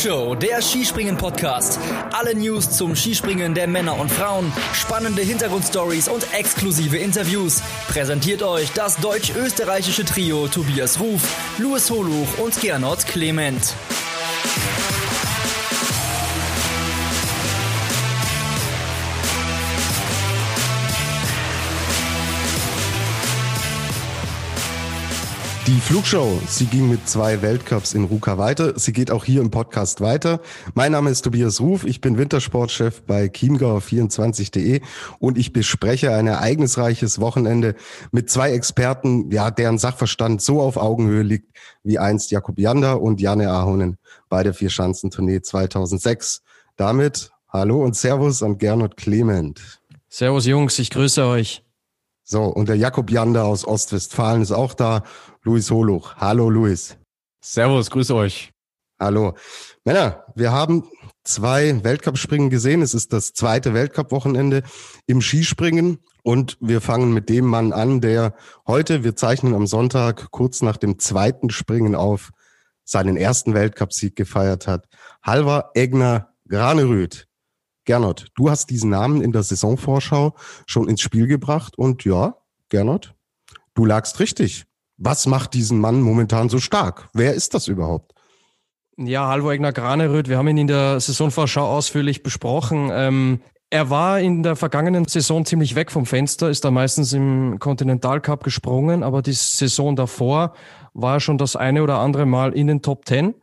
Flugshow, der Skispringen-Podcast. Alle News zum Skispringen der Männer und Frauen, spannende Hintergrundstories und exklusive Interviews. Präsentiert euch das deutsch-österreichische Trio Tobias Ruf, Louis Holuch und Gernot Clement. Die Flugshow, sie ging mit zwei Weltcups in Ruka weiter. Sie geht auch hier im Podcast weiter. Mein Name ist Tobias Ruf. Ich bin Wintersportchef bei chiemgau24.de und ich bespreche ein ereignisreiches Wochenende mit zwei Experten, ja, deren Sachverstand so auf Augenhöhe liegt wie einst Jakob Jander und Janne Ahonen bei der Vierschanzentournee 2006. Damit hallo und Servus an Gernot Clement. Servus Jungs, ich grüße euch. So, und der Jakob Jander aus Ostwestfalen ist auch da. Luis Holuch. Hallo, Luis. Servus, grüße euch. Hallo. Männer, wir haben zwei Weltcup-Springen gesehen. Es ist das zweite Weltcup-Wochenende im Skispringen. Und wir fangen mit dem Mann an, der heute, wir zeichnen am Sonntag kurz nach dem zweiten Springen auf, seinen ersten Weltcupsieg gefeiert hat. Halvar Egner Granerüth. Gernot, du hast diesen Namen in der Saisonvorschau schon ins Spiel gebracht und ja, Gernot, du lagst richtig. Was macht diesen Mann momentan so stark? Wer ist das überhaupt? Ja, Halvo Egner Graneröd, wir haben ihn in der Saisonvorschau ausführlich besprochen. Ähm, er war in der vergangenen Saison ziemlich weg vom Fenster, ist da meistens im Continental Cup gesprungen, aber die Saison davor war er schon das eine oder andere Mal in den Top Ten.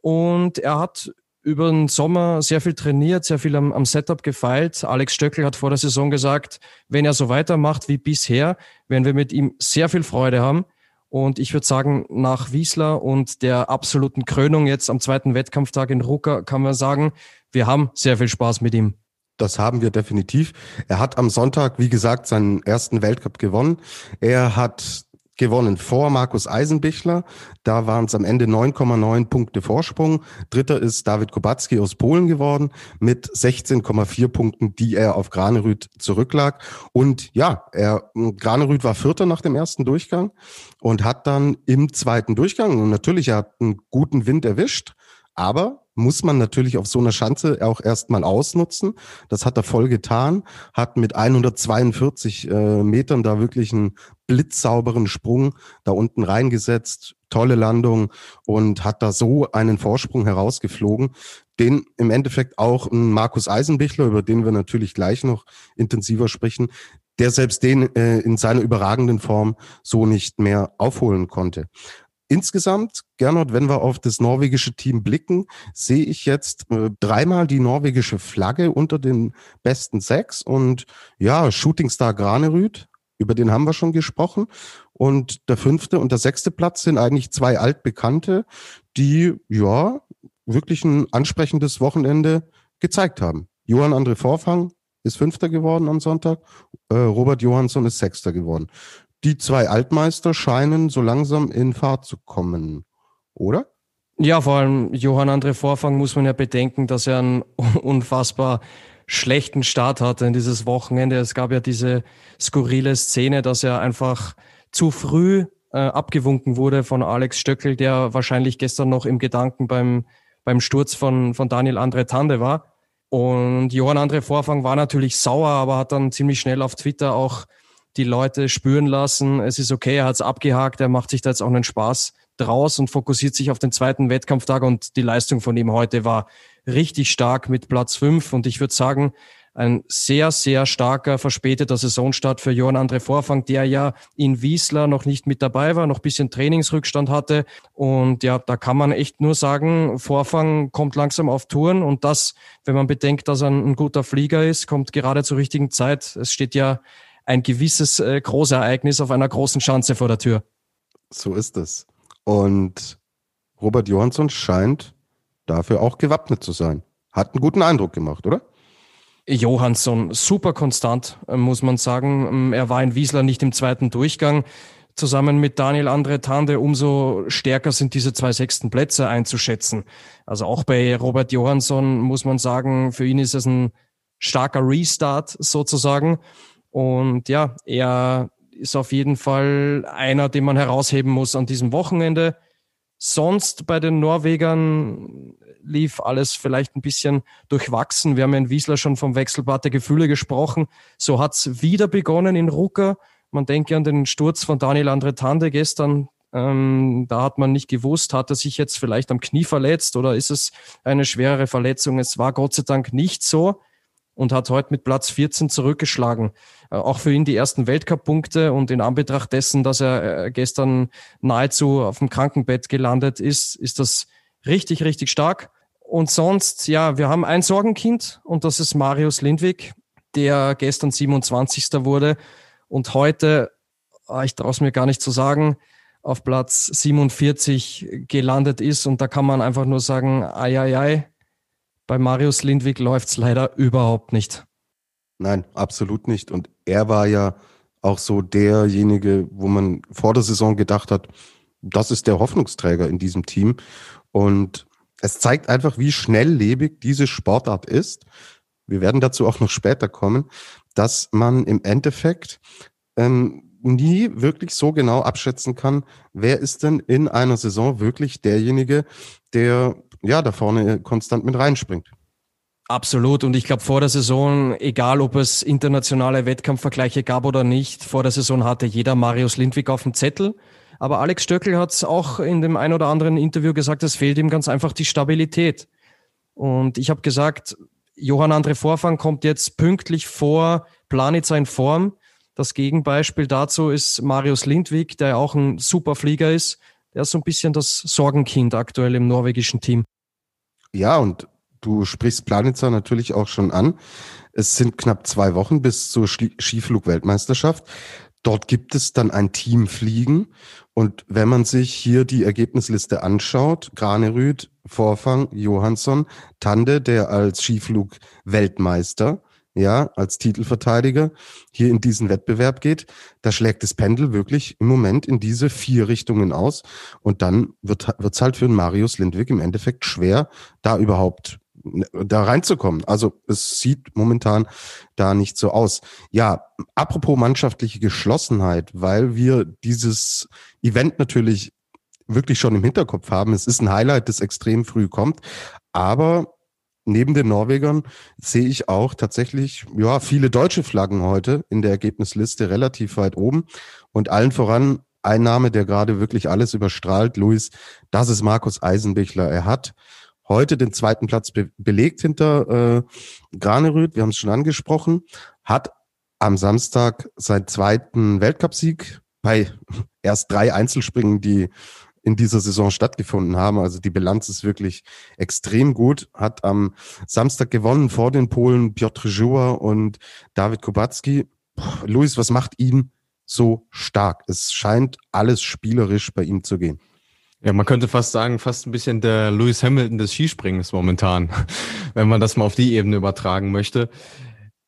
Und er hat über den Sommer sehr viel trainiert, sehr viel am, am, Setup gefeilt. Alex Stöckel hat vor der Saison gesagt, wenn er so weitermacht wie bisher, werden wir mit ihm sehr viel Freude haben. Und ich würde sagen, nach Wiesler und der absoluten Krönung jetzt am zweiten Wettkampftag in Rucker kann man sagen, wir haben sehr viel Spaß mit ihm. Das haben wir definitiv. Er hat am Sonntag, wie gesagt, seinen ersten Weltcup gewonnen. Er hat gewonnen vor Markus Eisenbichler. Da waren es am Ende 9,9 Punkte Vorsprung. Dritter ist David Kubacki aus Polen geworden mit 16,4 Punkten, die er auf Granerüth zurücklag. Und ja, er, Granerüth war Vierter nach dem ersten Durchgang und hat dann im zweiten Durchgang, und natürlich, er hat einen guten Wind erwischt, aber muss man natürlich auf so einer Schanze auch erstmal ausnutzen. Das hat er voll getan, hat mit 142 äh, Metern da wirklich einen blitzsauberen Sprung da unten reingesetzt, tolle Landung und hat da so einen Vorsprung herausgeflogen, den im Endeffekt auch ein Markus Eisenbichler, über den wir natürlich gleich noch intensiver sprechen, der selbst den äh, in seiner überragenden Form so nicht mehr aufholen konnte. Insgesamt, Gernot, wenn wir auf das norwegische Team blicken, sehe ich jetzt äh, dreimal die norwegische Flagge unter den besten sechs und ja, Shootingstar Granerüth, über den haben wir schon gesprochen. Und der fünfte und der sechste Platz sind eigentlich zwei altbekannte, die ja wirklich ein ansprechendes Wochenende gezeigt haben. Johann André Vorfang ist Fünfter geworden am Sonntag, äh, Robert Johansson ist Sechster geworden die zwei Altmeister scheinen so langsam in Fahrt zu kommen, oder? Ja, vor allem Johann André Vorfang muss man ja bedenken, dass er einen unfassbar schlechten Start hatte in dieses Wochenende. Es gab ja diese skurrile Szene, dass er einfach zu früh äh, abgewunken wurde von Alex Stöckel, der wahrscheinlich gestern noch im Gedanken beim, beim Sturz von, von Daniel André Tande war. Und Johann André Vorfang war natürlich sauer, aber hat dann ziemlich schnell auf Twitter auch die Leute spüren lassen, es ist okay, er hat es abgehakt, er macht sich da jetzt auch einen Spaß draus und fokussiert sich auf den zweiten Wettkampftag und die Leistung von ihm heute war richtig stark mit Platz fünf und ich würde sagen, ein sehr, sehr starker, verspäteter Saisonstart für Johann André Vorfang, der ja in Wiesler noch nicht mit dabei war, noch bisschen Trainingsrückstand hatte. Und ja, da kann man echt nur sagen, Vorfang kommt langsam auf Touren und das, wenn man bedenkt, dass er ein guter Flieger ist, kommt gerade zur richtigen Zeit. Es steht ja ein gewisses äh, Großereignis auf einer großen Schanze vor der Tür. So ist es. Und Robert Johansson scheint dafür auch gewappnet zu sein. Hat einen guten Eindruck gemacht, oder? Johansson, super konstant, äh, muss man sagen. Ähm, er war in Wiesler nicht im zweiten Durchgang. Zusammen mit Daniel Andre Tande umso stärker sind diese zwei sechsten Plätze einzuschätzen. Also auch bei Robert Johansson muss man sagen, für ihn ist es ein starker Restart sozusagen. Und ja, er ist auf jeden Fall einer, den man herausheben muss an diesem Wochenende. Sonst bei den Norwegern lief alles vielleicht ein bisschen durchwachsen. Wir haben in Wiesler schon vom Wechselbad der Gefühle gesprochen. So hat's wieder begonnen in Rucker. Man denke an den Sturz von Daniel Andretande gestern. Ähm, da hat man nicht gewusst, hat er sich jetzt vielleicht am Knie verletzt oder ist es eine schwerere Verletzung? Es war Gott sei Dank nicht so und hat heute mit Platz 14 zurückgeschlagen. Äh, auch für ihn die ersten Weltcup-Punkte und in Anbetracht dessen, dass er äh, gestern nahezu auf dem Krankenbett gelandet ist, ist das richtig, richtig stark. Und sonst, ja, wir haben ein Sorgenkind und das ist Marius Lindwig, der gestern 27. wurde und heute, ah, ich traue es mir gar nicht zu sagen, auf Platz 47 gelandet ist. Und da kann man einfach nur sagen, ai, ai, ai, bei Marius Lindwig läuft es leider überhaupt nicht. Nein, absolut nicht. Und er war ja auch so derjenige, wo man vor der Saison gedacht hat, das ist der Hoffnungsträger in diesem Team. Und es zeigt einfach, wie schnelllebig diese Sportart ist. Wir werden dazu auch noch später kommen, dass man im Endeffekt ähm, nie wirklich so genau abschätzen kann, wer ist denn in einer Saison wirklich derjenige, der ja, da vorne konstant mit reinspringt. Absolut. Und ich glaube, vor der Saison, egal ob es internationale Wettkampfvergleiche gab oder nicht, vor der Saison hatte jeder Marius Lindwig auf dem Zettel. Aber Alex Stöckel hat auch in dem ein oder anderen Interview gesagt, es fehlt ihm ganz einfach die Stabilität. Und ich habe gesagt, Johann Andre Vorfang kommt jetzt pünktlich vor Planitzer in Form. Das Gegenbeispiel dazu ist Marius Lindwig, der auch ein super Flieger ist. Der ist so ein bisschen das Sorgenkind aktuell im norwegischen Team. Ja, und du sprichst Planitzer natürlich auch schon an. Es sind knapp zwei Wochen bis zur Skiflug-Weltmeisterschaft. Dort gibt es dann ein Teamfliegen. Und wenn man sich hier die Ergebnisliste anschaut, Granerüth, Vorfang, Johansson, Tande, der als Skiflug-Weltmeister, ja, als Titelverteidiger hier in diesen Wettbewerb geht, da schlägt das Pendel wirklich im Moment in diese vier Richtungen aus. Und dann wird es halt für einen Marius Lindwig im Endeffekt schwer, da überhaupt da reinzukommen. Also es sieht momentan da nicht so aus. Ja, apropos mannschaftliche Geschlossenheit, weil wir dieses Event natürlich wirklich schon im Hinterkopf haben. Es ist ein Highlight, das extrem früh kommt. Aber neben den Norwegern sehe ich auch tatsächlich ja viele deutsche Flaggen heute in der Ergebnisliste relativ weit oben. Und allen voran ein Name, der gerade wirklich alles überstrahlt, Luis, das ist Markus Eisenbichler. Er hat heute den zweiten Platz be belegt hinter äh, Granerüth, wir haben es schon angesprochen, hat am Samstag seinen zweiten Weltcupsieg. Bei erst drei Einzelspringen, die in dieser Saison stattgefunden haben. Also die Bilanz ist wirklich extrem gut. Hat am Samstag gewonnen vor den Polen Piotr Jour und David Kubacki. Luis, was macht ihn so stark? Es scheint alles spielerisch bei ihm zu gehen. Ja, man könnte fast sagen, fast ein bisschen der Lewis Hamilton des Skispringens momentan, wenn man das mal auf die Ebene übertragen möchte.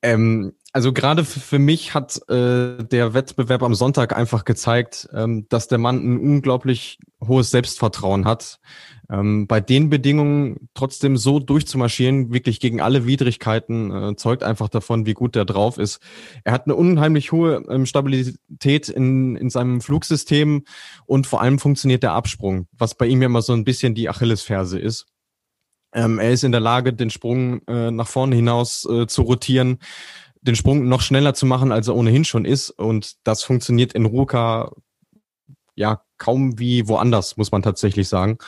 Ähm, also gerade für mich hat äh, der Wettbewerb am Sonntag einfach gezeigt, ähm, dass der Mann ein unglaublich hohes Selbstvertrauen hat. Ähm, bei den Bedingungen trotzdem so durchzumarschieren, wirklich gegen alle Widrigkeiten, äh, zeugt einfach davon, wie gut der drauf ist. Er hat eine unheimlich hohe ähm, Stabilität in, in seinem Flugsystem und vor allem funktioniert der Absprung, was bei ihm ja immer so ein bisschen die Achillesferse ist. Ähm, er ist in der Lage, den Sprung äh, nach vorne hinaus äh, zu rotieren den Sprung noch schneller zu machen, als er ohnehin schon ist. Und das funktioniert in Ruka ja kaum wie woanders, muss man tatsächlich sagen.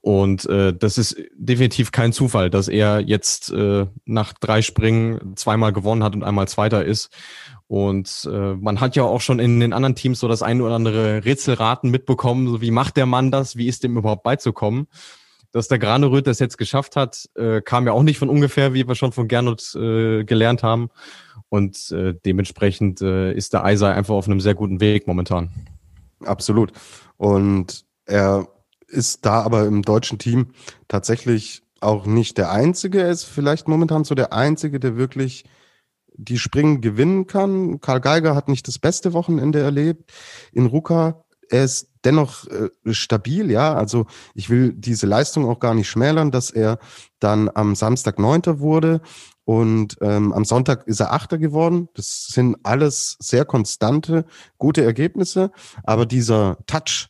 Und äh, das ist definitiv kein Zufall, dass er jetzt äh, nach drei Springen zweimal gewonnen hat und einmal Zweiter ist. Und äh, man hat ja auch schon in den anderen Teams so das ein oder andere Rätselraten mitbekommen, so wie macht der Mann das, wie ist dem überhaupt beizukommen dass der Graneröd das jetzt geschafft hat, äh, kam ja auch nicht von ungefähr, wie wir schon von Gernot äh, gelernt haben. Und äh, dementsprechend äh, ist der Eiser einfach auf einem sehr guten Weg momentan. Absolut. Und er ist da aber im deutschen Team tatsächlich auch nicht der Einzige. Er ist vielleicht momentan so der Einzige, der wirklich die Springen gewinnen kann. Karl Geiger hat nicht das beste Wochenende erlebt. In Ruka er ist dennoch äh, stabil, ja. Also ich will diese Leistung auch gar nicht schmälern, dass er dann am Samstag Neunter wurde und ähm, am Sonntag ist er Achter geworden. Das sind alles sehr konstante, gute Ergebnisse. Aber dieser Touch,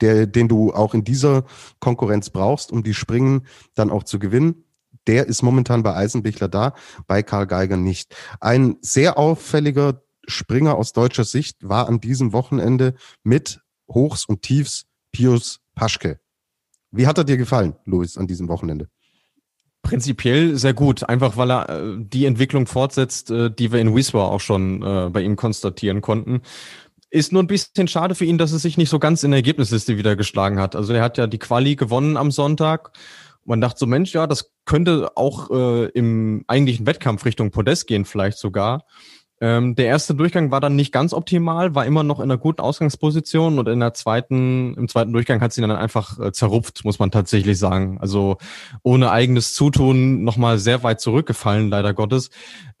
der, den du auch in dieser Konkurrenz brauchst, um die Springen dann auch zu gewinnen. Der ist momentan bei Eisenbichler da, bei Karl Geiger nicht. Ein sehr auffälliger Springer aus deutscher Sicht war an diesem Wochenende mit Hochs und Tiefs Pius Paschke. Wie hat er dir gefallen, Luis, an diesem Wochenende? Prinzipiell sehr gut, einfach weil er äh, die Entwicklung fortsetzt, äh, die wir in Wiswa auch schon äh, bei ihm konstatieren konnten. Ist nur ein bisschen schade für ihn, dass es sich nicht so ganz in der Ergebnisliste wieder geschlagen hat. Also er hat ja die Quali gewonnen am Sonntag. Man dachte so, Mensch, ja, das könnte auch äh, im eigentlichen Wettkampf Richtung Podest gehen, vielleicht sogar. Ähm, der erste Durchgang war dann nicht ganz optimal, war immer noch in einer guten Ausgangsposition und in der zweiten, im zweiten Durchgang hat sie dann einfach äh, zerrupft, muss man tatsächlich sagen. Also ohne eigenes Zutun nochmal sehr weit zurückgefallen, leider Gottes.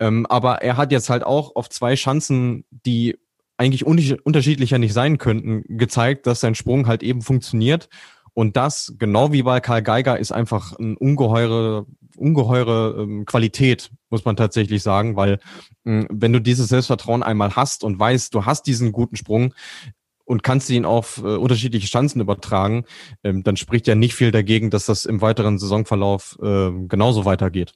Ähm, aber er hat jetzt halt auch auf zwei Chancen, die eigentlich unterschiedlicher nicht sein könnten, gezeigt, dass sein Sprung halt eben funktioniert und das, genau wie bei Karl Geiger, ist einfach eine ungeheure, ungeheure ähm, Qualität, muss man tatsächlich sagen, weil äh, wenn du dieses Selbstvertrauen einmal hast und weißt, du hast diesen guten Sprung, und kannst ihn auf äh, unterschiedliche Chancen übertragen, ähm, dann spricht ja nicht viel dagegen, dass das im weiteren Saisonverlauf äh, genauso weitergeht.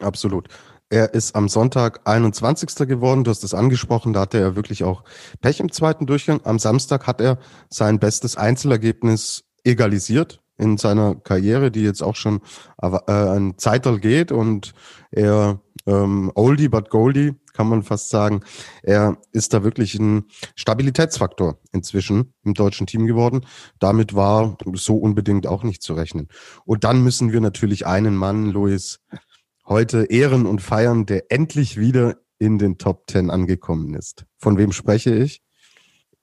Absolut. Er ist am Sonntag 21. geworden. Du hast es angesprochen. Da hatte er wirklich auch Pech im zweiten Durchgang. Am Samstag hat er sein bestes Einzelergebnis egalisiert in seiner Karriere, die jetzt auch schon äh, ein Zeitl geht und er ähm, Oldie but Goldie, kann man fast sagen. Er ist da wirklich ein Stabilitätsfaktor inzwischen im deutschen Team geworden. Damit war so unbedingt auch nicht zu rechnen. Und dann müssen wir natürlich einen Mann, Luis, heute ehren und feiern, der endlich wieder in den Top Ten angekommen ist. Von wem spreche ich?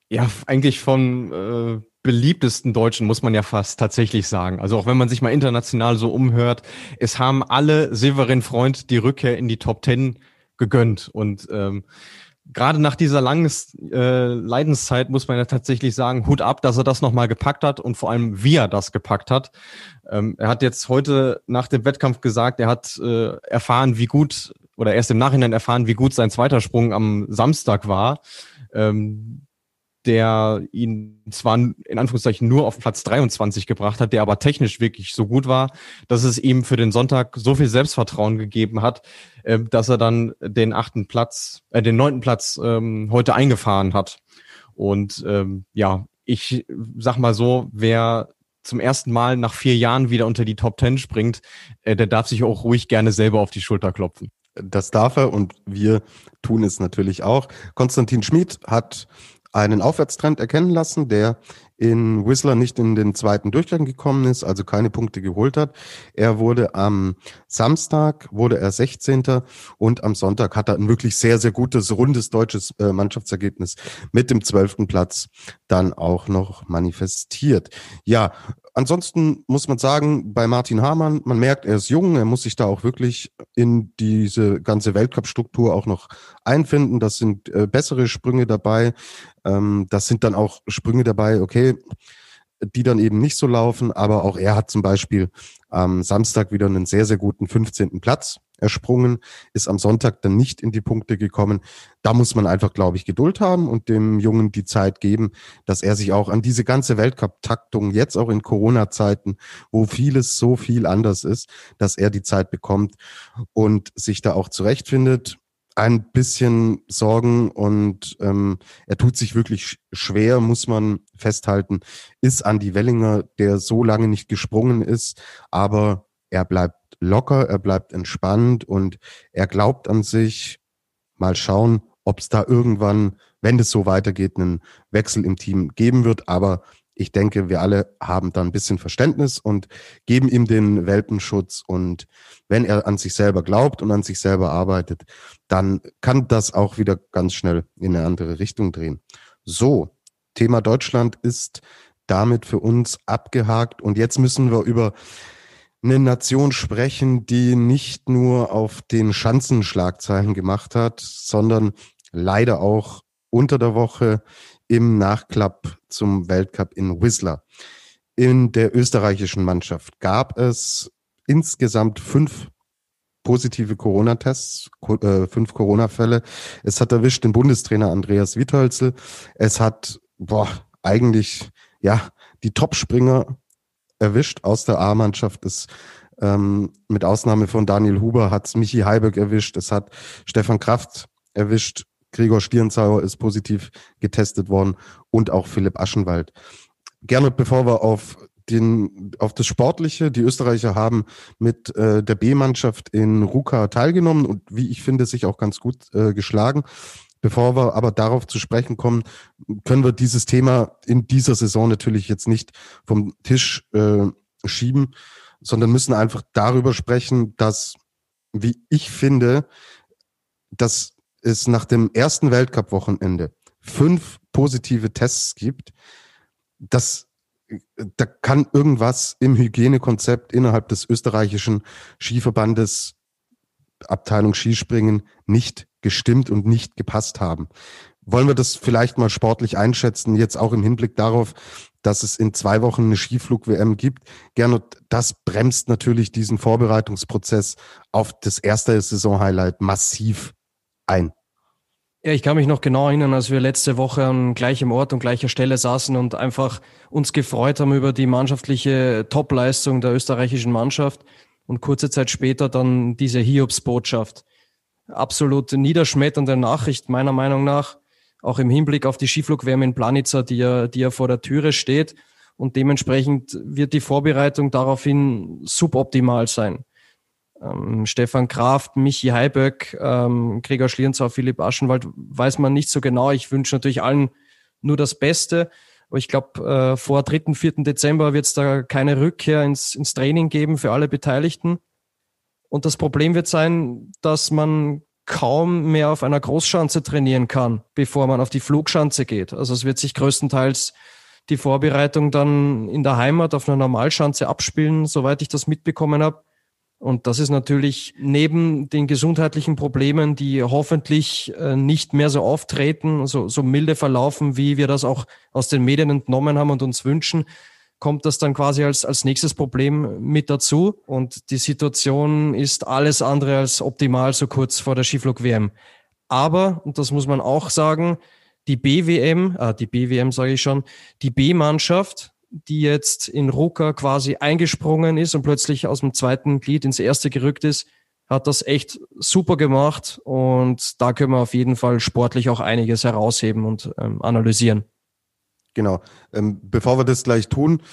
Ja, eigentlich von äh, beliebtesten Deutschen, muss man ja fast tatsächlich sagen. Also auch wenn man sich mal international so umhört, es haben alle Severin Freund die Rückkehr in die Top Ten gegönnt. Und ähm, gerade nach dieser langen äh, Leidenszeit muss man ja tatsächlich sagen, Hut ab, dass er das nochmal gepackt hat und vor allem, wie er das gepackt hat. Ähm, er hat jetzt heute nach dem Wettkampf gesagt, er hat äh, erfahren, wie gut, oder erst im Nachhinein erfahren, wie gut sein zweiter Sprung am Samstag war. Ähm, der ihn zwar in Anführungszeichen nur auf Platz 23 gebracht hat, der aber technisch wirklich so gut war, dass es ihm für den Sonntag so viel Selbstvertrauen gegeben hat, äh, dass er dann den achten Platz, äh, den neunten Platz ähm, heute eingefahren hat. Und ähm, ja, ich sag mal so, wer zum ersten Mal nach vier Jahren wieder unter die Top Ten springt, äh, der darf sich auch ruhig gerne selber auf die Schulter klopfen. Das darf er und wir tun es natürlich auch. Konstantin Schmid hat einen Aufwärtstrend erkennen lassen, der in Whistler nicht in den zweiten Durchgang gekommen ist, also keine Punkte geholt hat. Er wurde am Samstag, wurde er 16. und am Sonntag hat er ein wirklich sehr, sehr gutes, rundes deutsches äh, Mannschaftsergebnis mit dem 12. Platz dann auch noch manifestiert. Ja, Ansonsten muss man sagen, bei Martin Hamann, man merkt, er ist jung, er muss sich da auch wirklich in diese ganze Weltcup-Struktur auch noch einfinden. Das sind äh, bessere Sprünge dabei. Ähm, das sind dann auch Sprünge dabei, okay, die dann eben nicht so laufen, aber auch er hat zum Beispiel am Samstag wieder einen sehr, sehr guten 15. Platz ersprungen, ist am Sonntag dann nicht in die Punkte gekommen. Da muss man einfach, glaube ich, Geduld haben und dem Jungen die Zeit geben, dass er sich auch an diese ganze Weltcup-Taktung, jetzt auch in Corona-Zeiten, wo vieles so viel anders ist, dass er die Zeit bekommt und sich da auch zurechtfindet. Ein bisschen Sorgen und ähm, er tut sich wirklich schwer, muss man festhalten, ist Andy Wellinger, der so lange nicht gesprungen ist, aber er bleibt locker, er bleibt entspannt und er glaubt an sich. Mal schauen, ob es da irgendwann, wenn es so weitergeht, einen Wechsel im Team geben wird. Aber ich denke, wir alle haben da ein bisschen Verständnis und geben ihm den Welpenschutz. Und wenn er an sich selber glaubt und an sich selber arbeitet, dann kann das auch wieder ganz schnell in eine andere Richtung drehen. So, Thema Deutschland ist damit für uns abgehakt. Und jetzt müssen wir über eine Nation sprechen, die nicht nur auf den Schanzenschlagzeilen gemacht hat, sondern leider auch unter der Woche im Nachklapp zum Weltcup in Whistler. In der österreichischen Mannschaft gab es insgesamt fünf positive Corona-Tests, äh, fünf Corona-Fälle. Es hat erwischt den Bundestrainer Andreas Witthölzel. Es hat, boah, eigentlich ja, die Topspringer erwischt aus der A-Mannschaft. Es ähm, mit Ausnahme von Daniel Huber hat es Michi Heiberg erwischt, es hat Stefan Kraft erwischt, Gregor Stierenzauer ist positiv getestet worden und auch Philipp Aschenwald. Gerne, bevor wir auf den, auf das Sportliche, die Österreicher haben mit äh, der B-Mannschaft in Ruka teilgenommen und wie ich finde, sich auch ganz gut äh, geschlagen. Bevor wir aber darauf zu sprechen kommen, können wir dieses Thema in dieser Saison natürlich jetzt nicht vom Tisch äh, schieben, sondern müssen einfach darüber sprechen, dass, wie ich finde, dass es nach dem ersten Weltcup-Wochenende fünf positive Tests gibt, dass da kann irgendwas im Hygienekonzept innerhalb des österreichischen Skiverbandes Abteilung Skispringen nicht gestimmt und nicht gepasst haben. Wollen wir das vielleicht mal sportlich einschätzen, jetzt auch im Hinblick darauf, dass es in zwei Wochen eine Skiflug-WM gibt. Gernot, das bremst natürlich diesen Vorbereitungsprozess auf das erste Saisonhighlight massiv ein. Ja, ich kann mich noch genau erinnern, als wir letzte Woche an gleichem Ort und gleicher Stelle saßen und einfach uns gefreut haben über die mannschaftliche Topleistung der österreichischen Mannschaft und kurze Zeit später dann diese Hiobs-Botschaft. Absolut niederschmetternde Nachricht meiner Meinung nach auch im Hinblick auf die Skiflugwärme in Planica, die ja, die ja vor der Türe steht. Und dementsprechend wird die Vorbereitung daraufhin suboptimal sein. Ähm, Stefan Kraft, Michi Heiböck, ähm, Gregor Schlierenzau, Philipp Aschenwald, weiß man nicht so genau. Ich wünsche natürlich allen nur das Beste. Aber ich glaube, äh, vor 3., 4. Dezember wird es da keine Rückkehr ins, ins Training geben für alle Beteiligten. Und das Problem wird sein, dass man kaum mehr auf einer Großschanze trainieren kann, bevor man auf die Flugschanze geht. Also es wird sich größtenteils die Vorbereitung dann in der Heimat auf einer Normalschanze abspielen, soweit ich das mitbekommen habe. Und das ist natürlich neben den gesundheitlichen Problemen, die hoffentlich äh, nicht mehr so auftreten, so, so milde verlaufen, wie wir das auch aus den Medien entnommen haben und uns wünschen, kommt das dann quasi als, als nächstes Problem mit dazu. Und die Situation ist alles andere als optimal so kurz vor der Skiflug-WM. Aber, und das muss man auch sagen, die BWM, äh, die BWM sage ich schon, die B-Mannschaft, die jetzt in Ruka quasi eingesprungen ist und plötzlich aus dem zweiten Glied ins erste gerückt ist, hat das echt super gemacht und da können wir auf jeden Fall sportlich auch einiges herausheben und ähm, analysieren. Genau. Ähm, bevor wir das gleich tun,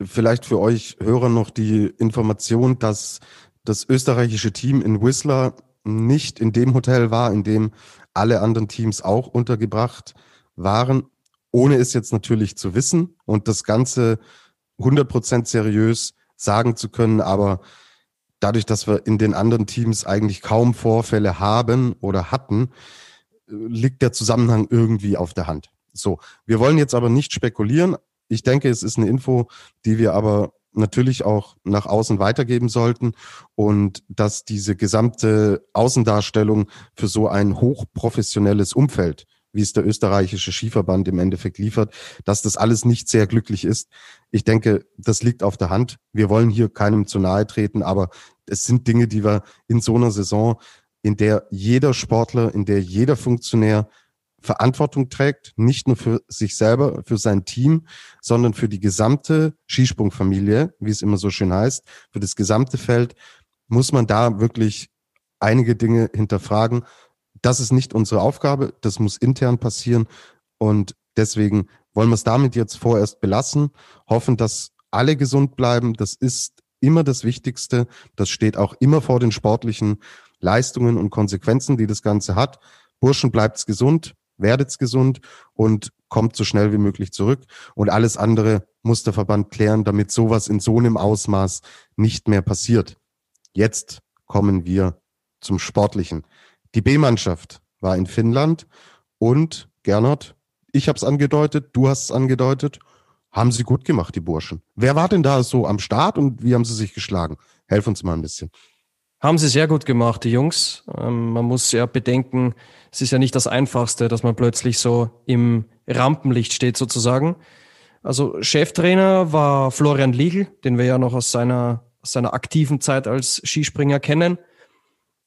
vielleicht für euch Hörer noch die Information, dass das österreichische Team in Whistler nicht in dem Hotel war, in dem alle anderen Teams auch untergebracht waren, ohne es jetzt natürlich zu wissen und das Ganze 100% seriös sagen zu können. Aber dadurch, dass wir in den anderen Teams eigentlich kaum Vorfälle haben oder hatten, liegt der Zusammenhang irgendwie auf der Hand. So, wir wollen jetzt aber nicht spekulieren. Ich denke, es ist eine Info, die wir aber natürlich auch nach außen weitergeben sollten und dass diese gesamte Außendarstellung für so ein hochprofessionelles Umfeld, wie es der österreichische Skiverband im Endeffekt liefert, dass das alles nicht sehr glücklich ist. Ich denke, das liegt auf der Hand. Wir wollen hier keinem zu nahe treten, aber es sind Dinge, die wir in so einer Saison, in der jeder Sportler, in der jeder Funktionär Verantwortung trägt, nicht nur für sich selber, für sein Team, sondern für die gesamte Skisprungfamilie, wie es immer so schön heißt, für das gesamte Feld, muss man da wirklich einige Dinge hinterfragen. Das ist nicht unsere Aufgabe, das muss intern passieren und deswegen wollen wir es damit jetzt vorerst belassen, hoffen, dass alle gesund bleiben. Das ist immer das Wichtigste. Das steht auch immer vor den sportlichen Leistungen und Konsequenzen, die das Ganze hat. Burschen bleibt's gesund, werdet's gesund und kommt so schnell wie möglich zurück. Und alles andere muss der Verband klären, damit sowas in so einem Ausmaß nicht mehr passiert. Jetzt kommen wir zum Sportlichen. Die B-Mannschaft war in Finnland und Gernot, ich habe es angedeutet, du hast es angedeutet, haben sie gut gemacht, die Burschen. Wer war denn da so am Start und wie haben sie sich geschlagen? Helf uns mal ein bisschen. Haben sie sehr gut gemacht, die Jungs. Ähm, man muss ja bedenken, es ist ja nicht das Einfachste, dass man plötzlich so im Rampenlicht steht sozusagen. Also Cheftrainer war Florian Liegel, den wir ja noch aus seiner, aus seiner aktiven Zeit als Skispringer kennen.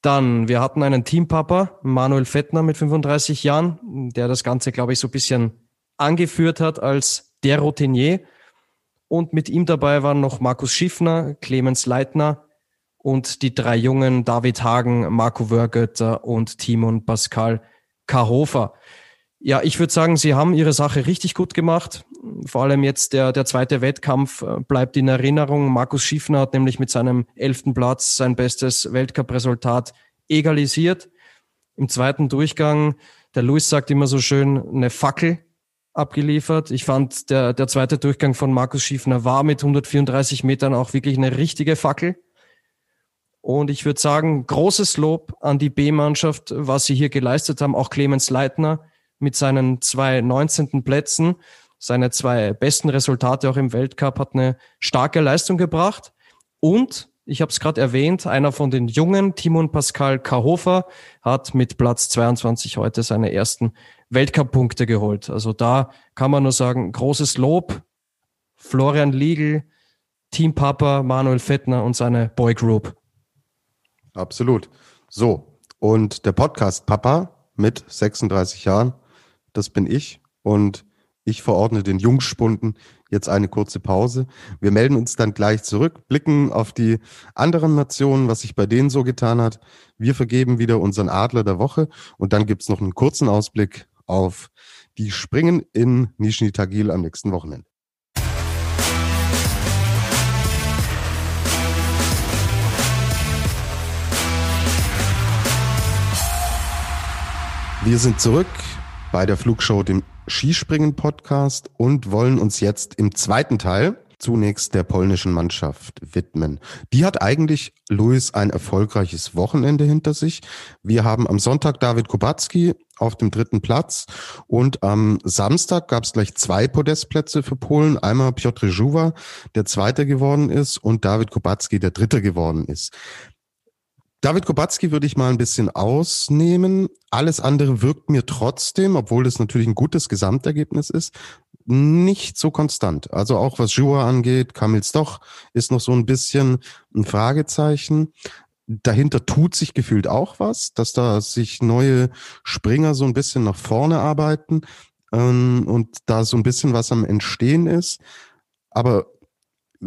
Dann, wir hatten einen Teampapa, Manuel Fettner mit 35 Jahren, der das Ganze, glaube ich, so ein bisschen angeführt hat als der Routinier. Und mit ihm dabei waren noch Markus Schiffner, Clemens Leitner und die drei Jungen David Hagen, Marco Wörgötter und Timon Pascal Kahofer. Ja, ich würde sagen, sie haben ihre Sache richtig gut gemacht. Vor allem jetzt der, der zweite Wettkampf äh, bleibt in Erinnerung. Markus Schiffner hat nämlich mit seinem elften Platz sein bestes Weltcup-Resultat egalisiert. Im zweiten Durchgang, der Luis sagt immer so schön, eine Fackel abgeliefert. Ich fand, der, der zweite Durchgang von Markus Schiffner war mit 134 Metern auch wirklich eine richtige Fackel. Und ich würde sagen, großes Lob an die B-Mannschaft, was sie hier geleistet haben. Auch Clemens Leitner mit seinen zwei 19. Plätzen, seine zwei besten Resultate auch im Weltcup, hat eine starke Leistung gebracht. Und ich habe es gerade erwähnt, einer von den Jungen, Timon Pascal Kahofer, hat mit Platz 22 heute seine ersten Weltcup-Punkte geholt. Also da kann man nur sagen, großes Lob. Florian Liegel, Team Papa, Manuel Fettner und seine Boy Group. Absolut. So, und der Podcast Papa mit 36 Jahren, das bin ich. Und ich verordne den Jungspunden jetzt eine kurze Pause. Wir melden uns dann gleich zurück, blicken auf die anderen Nationen, was sich bei denen so getan hat. Wir vergeben wieder unseren Adler der Woche und dann gibt's noch einen kurzen Ausblick auf die Springen in Nizhny Tagil am nächsten Wochenende. Wir sind zurück bei der Flugshow, dem Skispringen-Podcast und wollen uns jetzt im zweiten Teil zunächst der polnischen Mannschaft widmen. Die hat eigentlich, Luis, ein erfolgreiches Wochenende hinter sich. Wir haben am Sonntag David Kubacki auf dem dritten Platz und am Samstag gab es gleich zwei Podestplätze für Polen. Einmal Piotr Żuwa, der Zweite geworden ist und David Kubacki, der Dritte geworden ist. David Kubacki würde ich mal ein bisschen ausnehmen. Alles andere wirkt mir trotzdem, obwohl das natürlich ein gutes Gesamtergebnis ist, nicht so konstant. Also auch was Jura angeht, Kamils doch, ist noch so ein bisschen ein Fragezeichen. Dahinter tut sich gefühlt auch was, dass da sich neue Springer so ein bisschen nach vorne arbeiten ähm, und da so ein bisschen was am Entstehen ist. Aber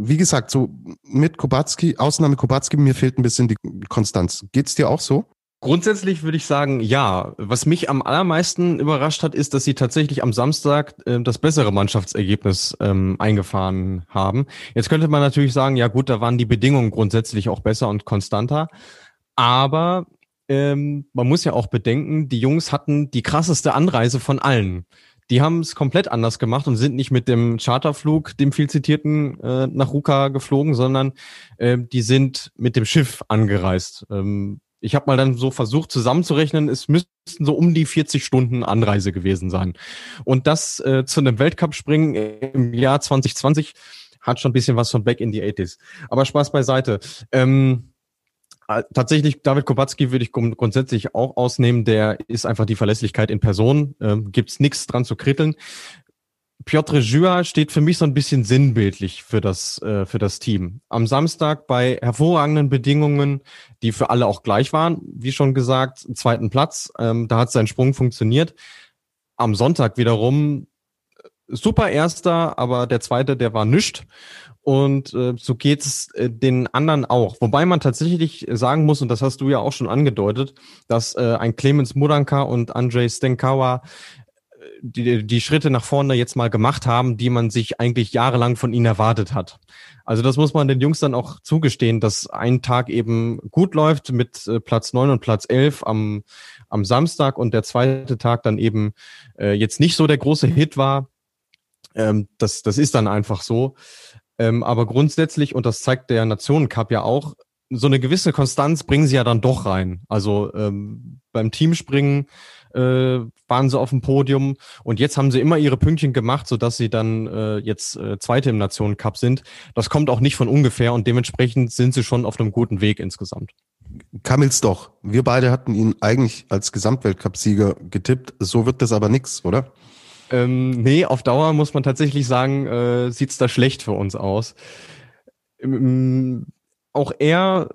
wie gesagt, so mit Kubacki, Ausnahme Kubacki, mir fehlt ein bisschen die Konstanz. Geht's dir auch so? Grundsätzlich würde ich sagen, ja. Was mich am allermeisten überrascht hat, ist, dass sie tatsächlich am Samstag äh, das bessere Mannschaftsergebnis ähm, eingefahren haben. Jetzt könnte man natürlich sagen, ja gut, da waren die Bedingungen grundsätzlich auch besser und konstanter. Aber ähm, man muss ja auch bedenken, die Jungs hatten die krasseste Anreise von allen. Die haben es komplett anders gemacht und sind nicht mit dem Charterflug, dem viel zitierten, äh, nach Ruka geflogen, sondern äh, die sind mit dem Schiff angereist. Ähm, ich habe mal dann so versucht zusammenzurechnen, es müssten so um die 40 Stunden Anreise gewesen sein. Und das äh, zu einem Weltcup-Springen im Jahr 2020 hat schon ein bisschen was von Back in the 80s. Aber Spaß beiseite. Ähm, äh, tatsächlich, David Kubacki würde ich grundsätzlich auch ausnehmen. Der ist einfach die Verlässlichkeit in Person. Ähm, Gibt nichts dran zu kritteln. Piotr Jua steht für mich so ein bisschen sinnbildlich für das, äh, für das Team. Am Samstag bei hervorragenden Bedingungen, die für alle auch gleich waren, wie schon gesagt, zweiten Platz. Ähm, da hat sein Sprung funktioniert. Am Sonntag wiederum äh, super erster, aber der zweite, der war nischt. Und äh, so geht es äh, den anderen auch. Wobei man tatsächlich sagen muss, und das hast du ja auch schon angedeutet, dass äh, ein Clemens Muranka und Andrzej Stenkawa äh, die, die Schritte nach vorne jetzt mal gemacht haben, die man sich eigentlich jahrelang von ihnen erwartet hat. Also das muss man den Jungs dann auch zugestehen, dass ein Tag eben gut läuft mit äh, Platz neun und Platz elf am, am Samstag und der zweite Tag dann eben äh, jetzt nicht so der große Hit war. Ähm, das, das ist dann einfach so. Ähm, aber grundsätzlich, und das zeigt der Nationencup ja auch, so eine gewisse Konstanz bringen sie ja dann doch rein. Also ähm, beim Teamspringen äh, waren sie auf dem Podium und jetzt haben sie immer ihre Pünktchen gemacht, sodass sie dann äh, jetzt äh, Zweite im Nationencup sind. Das kommt auch nicht von ungefähr und dementsprechend sind sie schon auf einem guten Weg insgesamt. Kamils doch. Wir beide hatten ihn eigentlich als Gesamtweltcup-Sieger getippt. So wird das aber nix, oder? Ähm, nee, auf Dauer muss man tatsächlich sagen, äh, sieht es da schlecht für uns aus. Ähm, auch er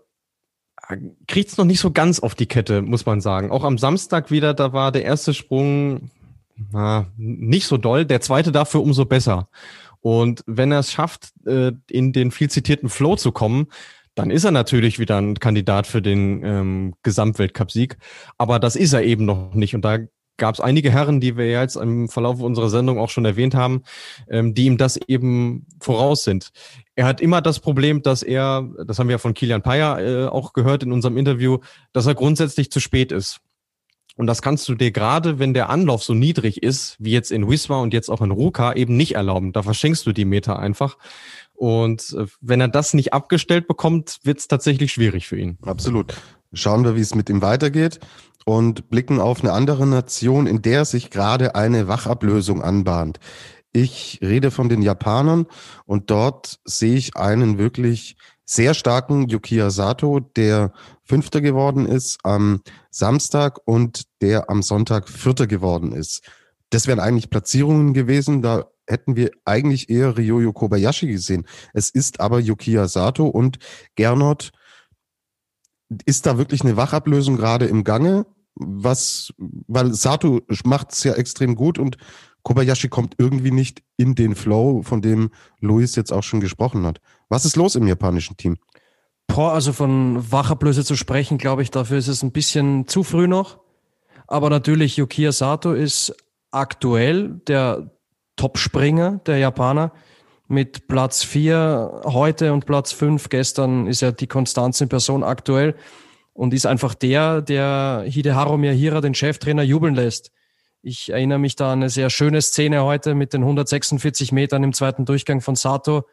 äh, kriegt es noch nicht so ganz auf die Kette, muss man sagen. Auch am Samstag wieder, da war der erste Sprung na, nicht so doll, der zweite dafür umso besser. Und wenn er es schafft, äh, in den viel zitierten Flow zu kommen, dann ist er natürlich wieder ein Kandidat für den ähm, Gesamtweltcupsieg. Aber das ist er eben noch nicht. Und da gab es einige Herren, die wir jetzt im Verlauf unserer Sendung auch schon erwähnt haben, ähm, die ihm das eben voraus sind. Er hat immer das Problem, dass er, das haben wir von Kilian Payer äh, auch gehört in unserem Interview, dass er grundsätzlich zu spät ist. Und das kannst du dir gerade, wenn der Anlauf so niedrig ist, wie jetzt in Wismar und jetzt auch in Ruka, eben nicht erlauben. Da verschenkst du die Meter einfach. Und äh, wenn er das nicht abgestellt bekommt, wird es tatsächlich schwierig für ihn. Absolut. Schauen wir, wie es mit ihm weitergeht und blicken auf eine andere Nation, in der sich gerade eine Wachablösung anbahnt. Ich rede von den Japanern und dort sehe ich einen wirklich sehr starken Yukiya Sato, der Fünfter geworden ist am Samstag und der am Sonntag Vierter geworden ist. Das wären eigentlich Platzierungen gewesen, da hätten wir eigentlich eher Ryoyo Kobayashi gesehen. Es ist aber Yukiya Sato und Gernot, ist da wirklich eine Wachablösung gerade im Gange? Was, weil Sato macht es ja extrem gut und Kobayashi kommt irgendwie nicht in den Flow, von dem Luis jetzt auch schon gesprochen hat. Was ist los im japanischen Team? Boah, also von Wachablöse zu sprechen, glaube ich, dafür ist es ein bisschen zu früh noch. Aber natürlich, Yukiya Sato ist aktuell der Topspringer der Japaner mit Platz 4 heute und Platz 5 gestern ist ja die Konstanz in Person aktuell und ist einfach der, der Hideharu Miyahira, den Cheftrainer, jubeln lässt. Ich erinnere mich da an eine sehr schöne Szene heute mit den 146 Metern im zweiten Durchgang von Sato.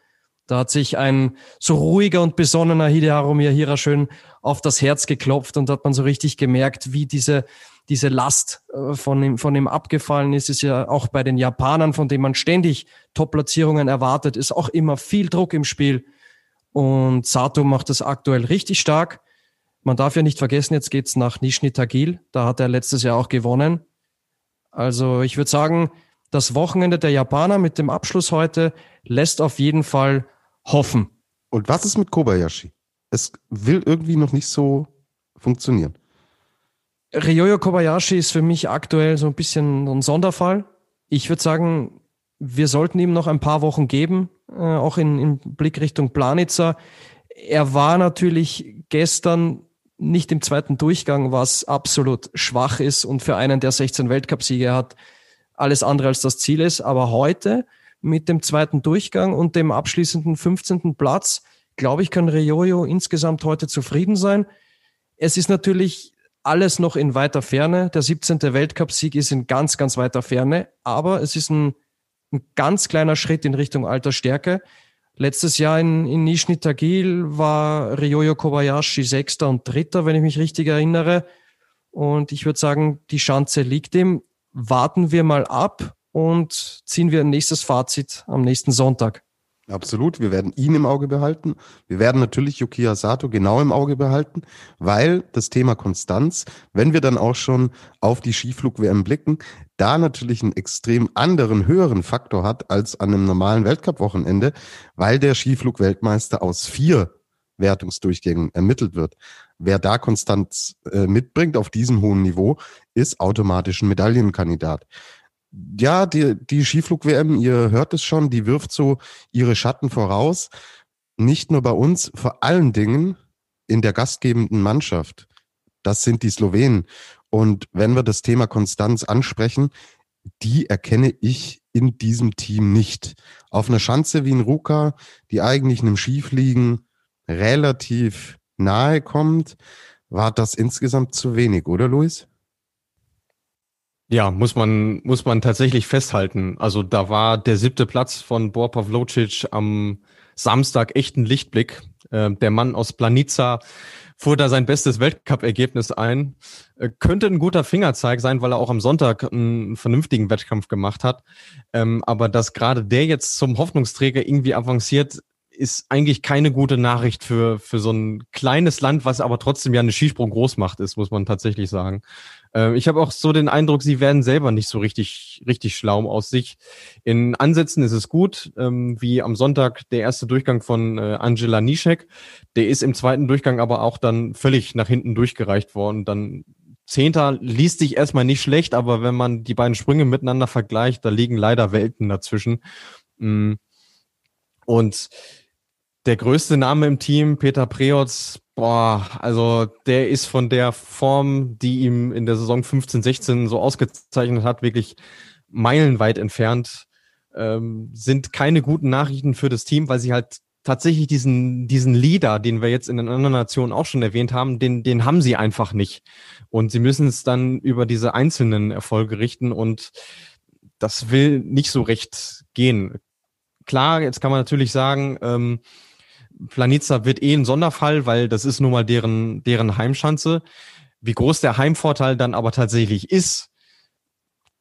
Da hat sich ein so ruhiger und besonnener Hideharu Miyahira schön auf das Herz geklopft und hat man so richtig gemerkt, wie diese, diese Last äh, von ihm, von ihm abgefallen ist. Ist ja auch bei den Japanern, von denen man ständig Top-Platzierungen erwartet, ist auch immer viel Druck im Spiel. Und Sato macht das aktuell richtig stark. Man darf ja nicht vergessen, jetzt geht's nach Nishni Tagil. Da hat er letztes Jahr auch gewonnen. Also ich würde sagen, das Wochenende der Japaner mit dem Abschluss heute lässt auf jeden Fall hoffen. Und was ist mit Kobayashi? Es will irgendwie noch nicht so funktionieren. Ryoyo Kobayashi ist für mich aktuell so ein bisschen ein Sonderfall. Ich würde sagen, wir sollten ihm noch ein paar Wochen geben, äh, auch in, in Blick Richtung Planitzer. Er war natürlich gestern nicht im zweiten Durchgang, was absolut schwach ist und für einen, der 16 Weltcupsiege hat, alles andere als das Ziel ist. Aber heute mit dem zweiten Durchgang und dem abschließenden 15. Platz, glaube ich, kann Ryoyo insgesamt heute zufrieden sein. Es ist natürlich alles noch in weiter Ferne. Der 17. Weltcupsieg ist in ganz, ganz weiter Ferne, aber es ist ein, ein ganz kleiner Schritt in Richtung alter Stärke. Letztes Jahr in, in Nishni Tagil war Ryoyo Kobayashi Sechster und Dritter, wenn ich mich richtig erinnere. Und ich würde sagen, die Chance liegt ihm. Warten wir mal ab und ziehen wir ein nächstes Fazit am nächsten Sonntag. Absolut, wir werden ihn im Auge behalten. Wir werden natürlich Yukiya Sato genau im Auge behalten, weil das Thema Konstanz, wenn wir dann auch schon auf die Skiflug-WM blicken, da natürlich einen extrem anderen, höheren Faktor hat als an einem normalen Weltcup-Wochenende, weil der Skiflug-Weltmeister aus vier Wertungsdurchgängen ermittelt wird. Wer da Konstanz äh, mitbringt auf diesem hohen Niveau, ist automatisch ein Medaillenkandidat ja, die, die Skiflug-WM, ihr hört es schon, die wirft so ihre Schatten voraus. Nicht nur bei uns, vor allen Dingen in der gastgebenden Mannschaft. Das sind die Slowenen. Und wenn wir das Thema Konstanz ansprechen, die erkenne ich in diesem Team nicht. Auf einer Schanze wie in Ruka, die eigentlich einem Skifliegen relativ nahe kommt, war das insgesamt zu wenig, oder Luis? Ja, muss man, muss man tatsächlich festhalten. Also da war der siebte Platz von Bor Pavlocic am Samstag echt ein Lichtblick. Äh, der Mann aus Planica fuhr da sein bestes Weltcup-Ergebnis ein. Äh, könnte ein guter Fingerzeig sein, weil er auch am Sonntag einen vernünftigen Wettkampf gemacht hat. Ähm, aber dass gerade der jetzt zum Hoffnungsträger irgendwie avanciert, ist eigentlich keine gute Nachricht für, für so ein kleines Land, was aber trotzdem ja eine Skisprung-Großmacht ist, muss man tatsächlich sagen. Äh, ich habe auch so den Eindruck, sie werden selber nicht so richtig, richtig schlau aus sich. In Ansätzen ist es gut, ähm, wie am Sonntag der erste Durchgang von äh, Angela Nischek. Der ist im zweiten Durchgang aber auch dann völlig nach hinten durchgereicht worden. Dann Zehnter liest sich erstmal nicht schlecht, aber wenn man die beiden Sprünge miteinander vergleicht, da liegen leider Welten dazwischen. Mm, Und der größte Name im Team, Peter Preotz, boah, also der ist von der Form, die ihm in der Saison 15, 16 so ausgezeichnet hat, wirklich meilenweit entfernt. Ähm, sind keine guten Nachrichten für das Team, weil sie halt tatsächlich diesen, diesen Leader, den wir jetzt in den anderen Nationen auch schon erwähnt haben, den, den haben sie einfach nicht. Und sie müssen es dann über diese einzelnen Erfolge richten und das will nicht so recht gehen. Klar, jetzt kann man natürlich sagen, ähm, Planica wird eh ein Sonderfall, weil das ist nun mal deren, deren Heimschanze. Wie groß der Heimvorteil dann aber tatsächlich ist,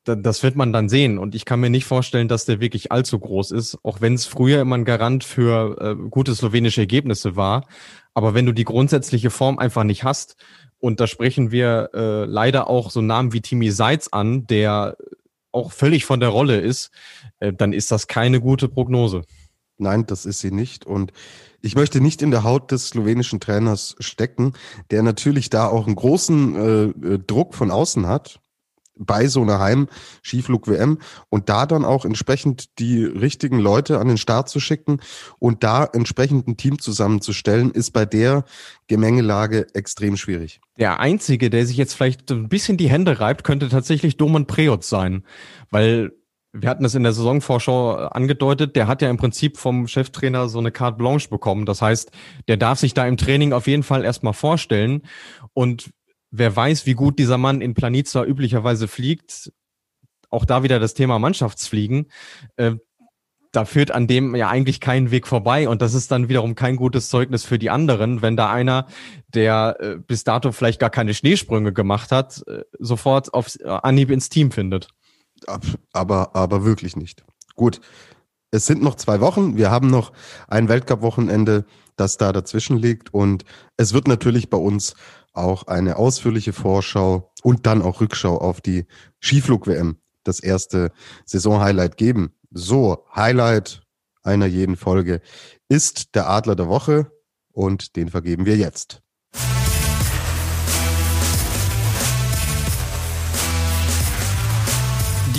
das wird man dann sehen. Und ich kann mir nicht vorstellen, dass der wirklich allzu groß ist, auch wenn es früher immer ein Garant für äh, gute slowenische Ergebnisse war. Aber wenn du die grundsätzliche Form einfach nicht hast, und da sprechen wir äh, leider auch so Namen wie Timi Seitz an, der auch völlig von der Rolle ist, äh, dann ist das keine gute Prognose. Nein, das ist sie nicht. Und ich möchte nicht in der Haut des slowenischen Trainers stecken, der natürlich da auch einen großen äh, äh Druck von außen hat bei so einer Heim-Skiflug-WM und da dann auch entsprechend die richtigen Leute an den Start zu schicken und da entsprechend ein Team zusammenzustellen, ist bei der Gemengelage extrem schwierig. Der Einzige, der sich jetzt vielleicht ein bisschen die Hände reibt, könnte tatsächlich Doman Preotz sein, weil wir hatten das in der Saisonvorschau angedeutet, der hat ja im Prinzip vom Cheftrainer so eine Carte Blanche bekommen. Das heißt, der darf sich da im Training auf jeden Fall erstmal vorstellen. Und wer weiß, wie gut dieser Mann in Planica üblicherweise fliegt, auch da wieder das Thema Mannschaftsfliegen, äh, da führt an dem ja eigentlich kein Weg vorbei und das ist dann wiederum kein gutes Zeugnis für die anderen, wenn da einer, der äh, bis dato vielleicht gar keine Schneesprünge gemacht hat, äh, sofort auf äh, Anhieb ins Team findet. Aber, aber wirklich nicht. Gut. Es sind noch zwei Wochen. Wir haben noch ein Weltcup-Wochenende, das da dazwischen liegt. Und es wird natürlich bei uns auch eine ausführliche Vorschau und dann auch Rückschau auf die Skiflug-WM, das erste Saison-Highlight geben. So, Highlight einer jeden Folge ist der Adler der Woche und den vergeben wir jetzt.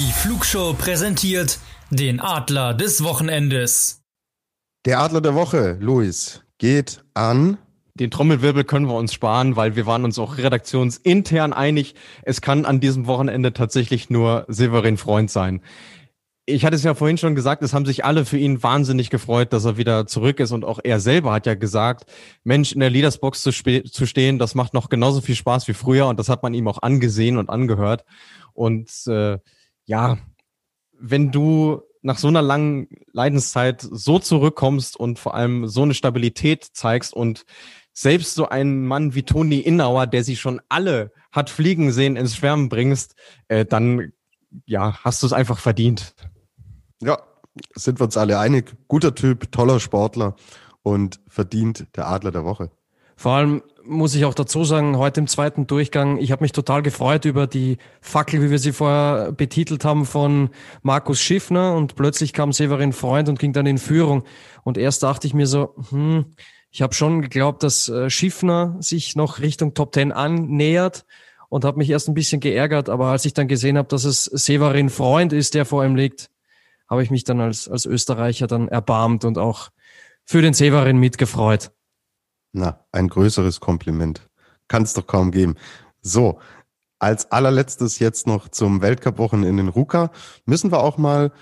Die Flugshow präsentiert den Adler des Wochenendes. Der Adler der Woche, Luis, geht an den Trommelwirbel können wir uns sparen, weil wir waren uns auch redaktionsintern einig, es kann an diesem Wochenende tatsächlich nur Severin Freund sein. Ich hatte es ja vorhin schon gesagt, es haben sich alle für ihn wahnsinnig gefreut, dass er wieder zurück ist und auch er selber hat ja gesagt, Mensch, in der Leadersbox zu, zu stehen, das macht noch genauso viel Spaß wie früher und das hat man ihm auch angesehen und angehört. Und äh, ja, wenn du nach so einer langen Leidenszeit so zurückkommst und vor allem so eine Stabilität zeigst und selbst so einen Mann wie Toni Innauer, der sie schon alle hat fliegen sehen, ins Schwärmen bringst, äh, dann ja, hast du es einfach verdient. Ja, sind wir uns alle einig. Guter Typ, toller Sportler und verdient der Adler der Woche. Vor allem muss ich auch dazu sagen, heute im zweiten Durchgang, ich habe mich total gefreut über die Fackel, wie wir sie vorher betitelt haben, von Markus Schiffner und plötzlich kam Severin Freund und ging dann in Führung. Und erst dachte ich mir so, hm, ich habe schon geglaubt, dass äh, Schiffner sich noch Richtung Top Ten annähert und habe mich erst ein bisschen geärgert, aber als ich dann gesehen habe, dass es Severin Freund ist, der vor ihm liegt, habe ich mich dann als, als Österreicher dann erbarmt und auch für den Severin mitgefreut. Na, ein größeres Kompliment. Kann es doch kaum geben. So, als allerletztes jetzt noch zum Weltcup-Wochenende in Ruka müssen wir auch mal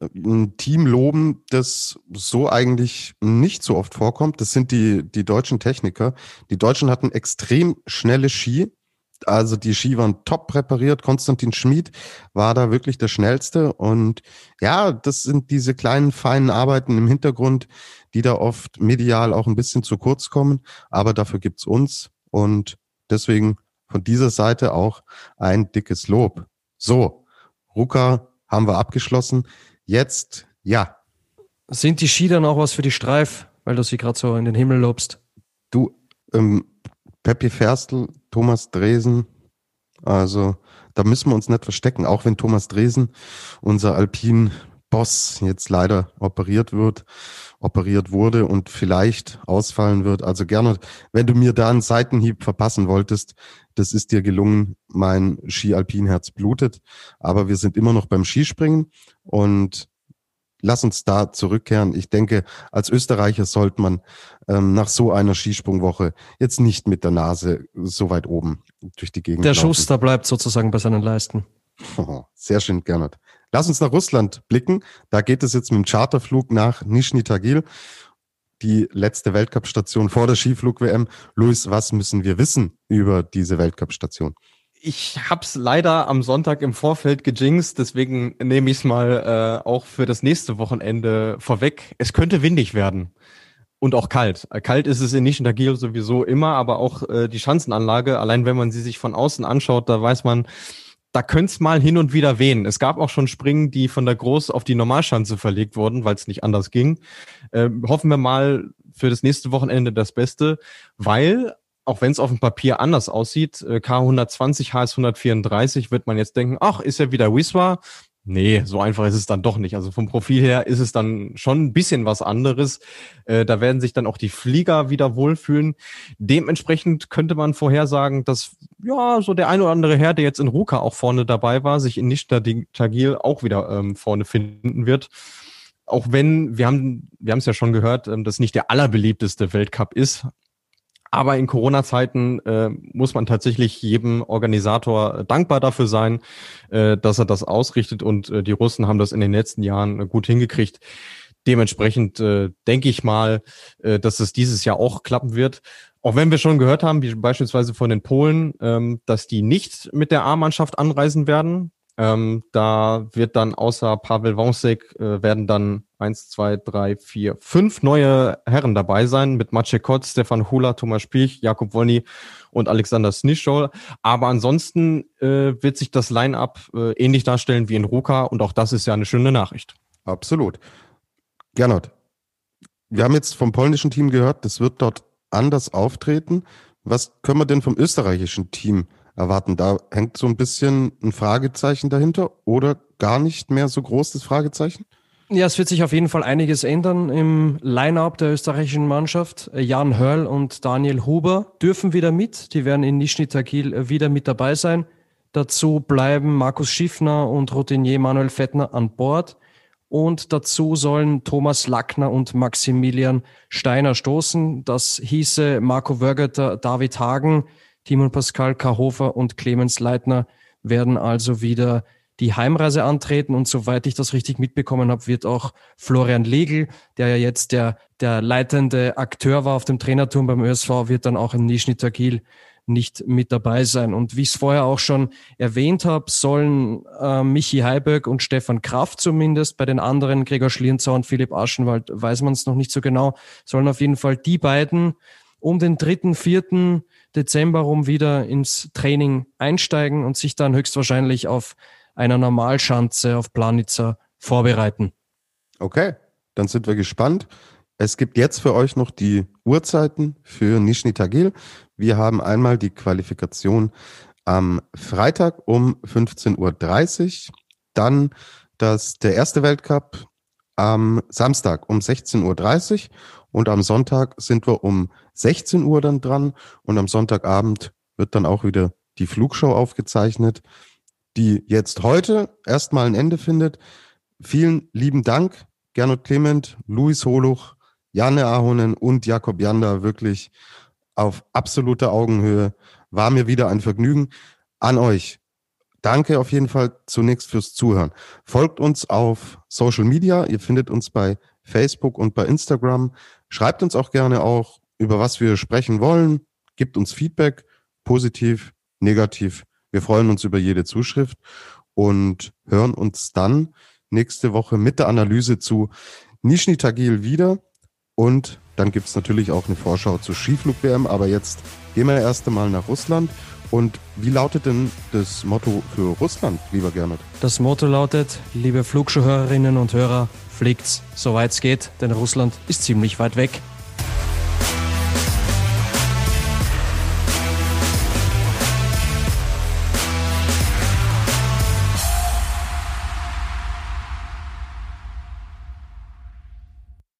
ein Team loben, das so eigentlich nicht so oft vorkommt. Das sind die, die deutschen Techniker. Die Deutschen hatten extrem schnelle Ski. Also die Ski waren top präpariert. Konstantin Schmid war da wirklich der schnellste. Und ja, das sind diese kleinen, feinen Arbeiten im Hintergrund, die da oft medial auch ein bisschen zu kurz kommen. Aber dafür gibt's uns. Und deswegen von dieser Seite auch ein dickes Lob. So, Ruka haben wir abgeschlossen. Jetzt, ja. Sind die Ski dann auch was für die Streif, weil du sie gerade so in den Himmel lobst? Du, ähm, Peppi Ferstl, Thomas Dresen, also da müssen wir uns nicht verstecken, auch wenn Thomas Dresen, unser Alpin-Boss, jetzt leider operiert wird, operiert wurde und vielleicht ausfallen wird. Also gerne, wenn du mir da einen Seitenhieb verpassen wolltest, das ist dir gelungen. Mein Ski-Alpin-Herz blutet. Aber wir sind immer noch beim Skispringen und lass uns da zurückkehren. Ich denke, als Österreicher sollte man ähm, nach so einer Skisprungwoche jetzt nicht mit der Nase so weit oben durch die Gegend Der laufen. Schuster bleibt sozusagen bei seinen Leisten. Oh, sehr schön, Gernot. Lass uns nach Russland blicken. Da geht es jetzt mit dem Charterflug nach Nizhny Tagil, die letzte Weltcup-Station vor der Skiflug-WM. Luis, was müssen wir wissen über diese Weltcup-Station? Ich hab's leider am Sonntag im Vorfeld gejinxt, deswegen nehme ich es mal äh, auch für das nächste Wochenende vorweg. Es könnte windig werden und auch kalt. Kalt ist es in Nischen Tagil sowieso immer, aber auch äh, die Schanzenanlage, allein wenn man sie sich von außen anschaut, da weiß man, da könnte es mal hin und wieder wehen. Es gab auch schon Springen, die von der Groß auf die Normalschanze verlegt wurden, weil es nicht anders ging. Äh, hoffen wir mal für das nächste Wochenende das Beste, weil auch wenn es auf dem Papier anders aussieht, äh, K120, HS 134, wird man jetzt denken, ach, ist ja wieder Wiswa. Nee, so einfach ist es dann doch nicht. Also vom Profil her ist es dann schon ein bisschen was anderes. Äh, da werden sich dann auch die Flieger wieder wohlfühlen. Dementsprechend könnte man vorhersagen, dass ja so der ein oder andere Herr, der jetzt in Ruka auch vorne dabei war, sich in Nishta Tagil auch wieder ähm, vorne finden wird. Auch wenn, wir haben wir haben es ja schon gehört, ähm, das nicht der allerbeliebteste Weltcup ist, aber in Corona-Zeiten äh, muss man tatsächlich jedem Organisator dankbar dafür sein, äh, dass er das ausrichtet. Und äh, die Russen haben das in den letzten Jahren gut hingekriegt. Dementsprechend äh, denke ich mal, äh, dass es dieses Jahr auch klappen wird. Auch wenn wir schon gehört haben, wie beispielsweise von den Polen, ähm, dass die nicht mit der A-Mannschaft anreisen werden. Ähm, da wird dann außer Pavel Wąsek äh, werden dann eins, zwei, drei, vier, fünf neue Herren dabei sein mit Maciej Kot, Stefan Hula, Thomas Spiech, Jakob Wolny und Alexander Snischol. Aber ansonsten äh, wird sich das Line-up äh, ähnlich darstellen wie in Ruka und auch das ist ja eine schöne Nachricht. Absolut. Gernot, wir haben jetzt vom polnischen Team gehört, das wird dort anders auftreten. Was können wir denn vom österreichischen Team erwarten? Da hängt so ein bisschen ein Fragezeichen dahinter oder gar nicht mehr so groß das Fragezeichen? Ja, es wird sich auf jeden Fall einiges ändern im Line-up der österreichischen Mannschaft. Jan Hörl und Daniel Huber dürfen wieder mit. Die werden in Nischni Tagil wieder mit dabei sein. Dazu bleiben Markus Schiffner und Routinier Manuel Fettner an Bord. Und dazu sollen Thomas Lackner und Maximilian Steiner stoßen. Das hieße Marco Wörgötter, David Hagen, Timon Pascal Karhofer und Clemens Leitner werden also wieder die Heimreise antreten. Und soweit ich das richtig mitbekommen habe, wird auch Florian Legel, der ja jetzt der, der leitende Akteur war auf dem Trainerturm beim ÖSV, wird dann auch in Nischni Tagil nicht mit dabei sein. Und wie ich es vorher auch schon erwähnt habe, sollen äh, Michi Heiböck und Stefan Kraft zumindest, bei den anderen Gregor Schlierenzau und Philipp Aschenwald weiß man es noch nicht so genau, sollen auf jeden Fall die beiden um den dritten, vierten Dezember rum wieder ins Training einsteigen und sich dann höchstwahrscheinlich auf einer Normalschanze auf Planitzer vorbereiten. Okay, dann sind wir gespannt. Es gibt jetzt für euch noch die Uhrzeiten für Nizhny Tagil. Wir haben einmal die Qualifikation am Freitag um 15.30 Uhr, dann das, der erste Weltcup am Samstag um 16.30 Uhr und am Sonntag sind wir um 16 Uhr dann dran und am Sonntagabend wird dann auch wieder die Flugshow aufgezeichnet die jetzt heute erstmal ein Ende findet. Vielen lieben Dank, Gernot Clement, Luis Holuch, Janne Ahonen und Jakob Janda, wirklich auf absoluter Augenhöhe. War mir wieder ein Vergnügen. An euch. Danke auf jeden Fall zunächst fürs Zuhören. Folgt uns auf Social Media. Ihr findet uns bei Facebook und bei Instagram. Schreibt uns auch gerne auch, über was wir sprechen wollen. Gibt uns Feedback, positiv, negativ. Wir freuen uns über jede Zuschrift und hören uns dann nächste Woche mit der Analyse zu Nishni Tagil wieder. Und dann gibt es natürlich auch eine Vorschau zur Skiflug-WM. Aber jetzt gehen wir erst einmal nach Russland. Und wie lautet denn das Motto für Russland, lieber Gernot? Das Motto lautet, liebe Flugschuhhörerinnen und Hörer, fliegt's, soweit es geht, denn Russland ist ziemlich weit weg.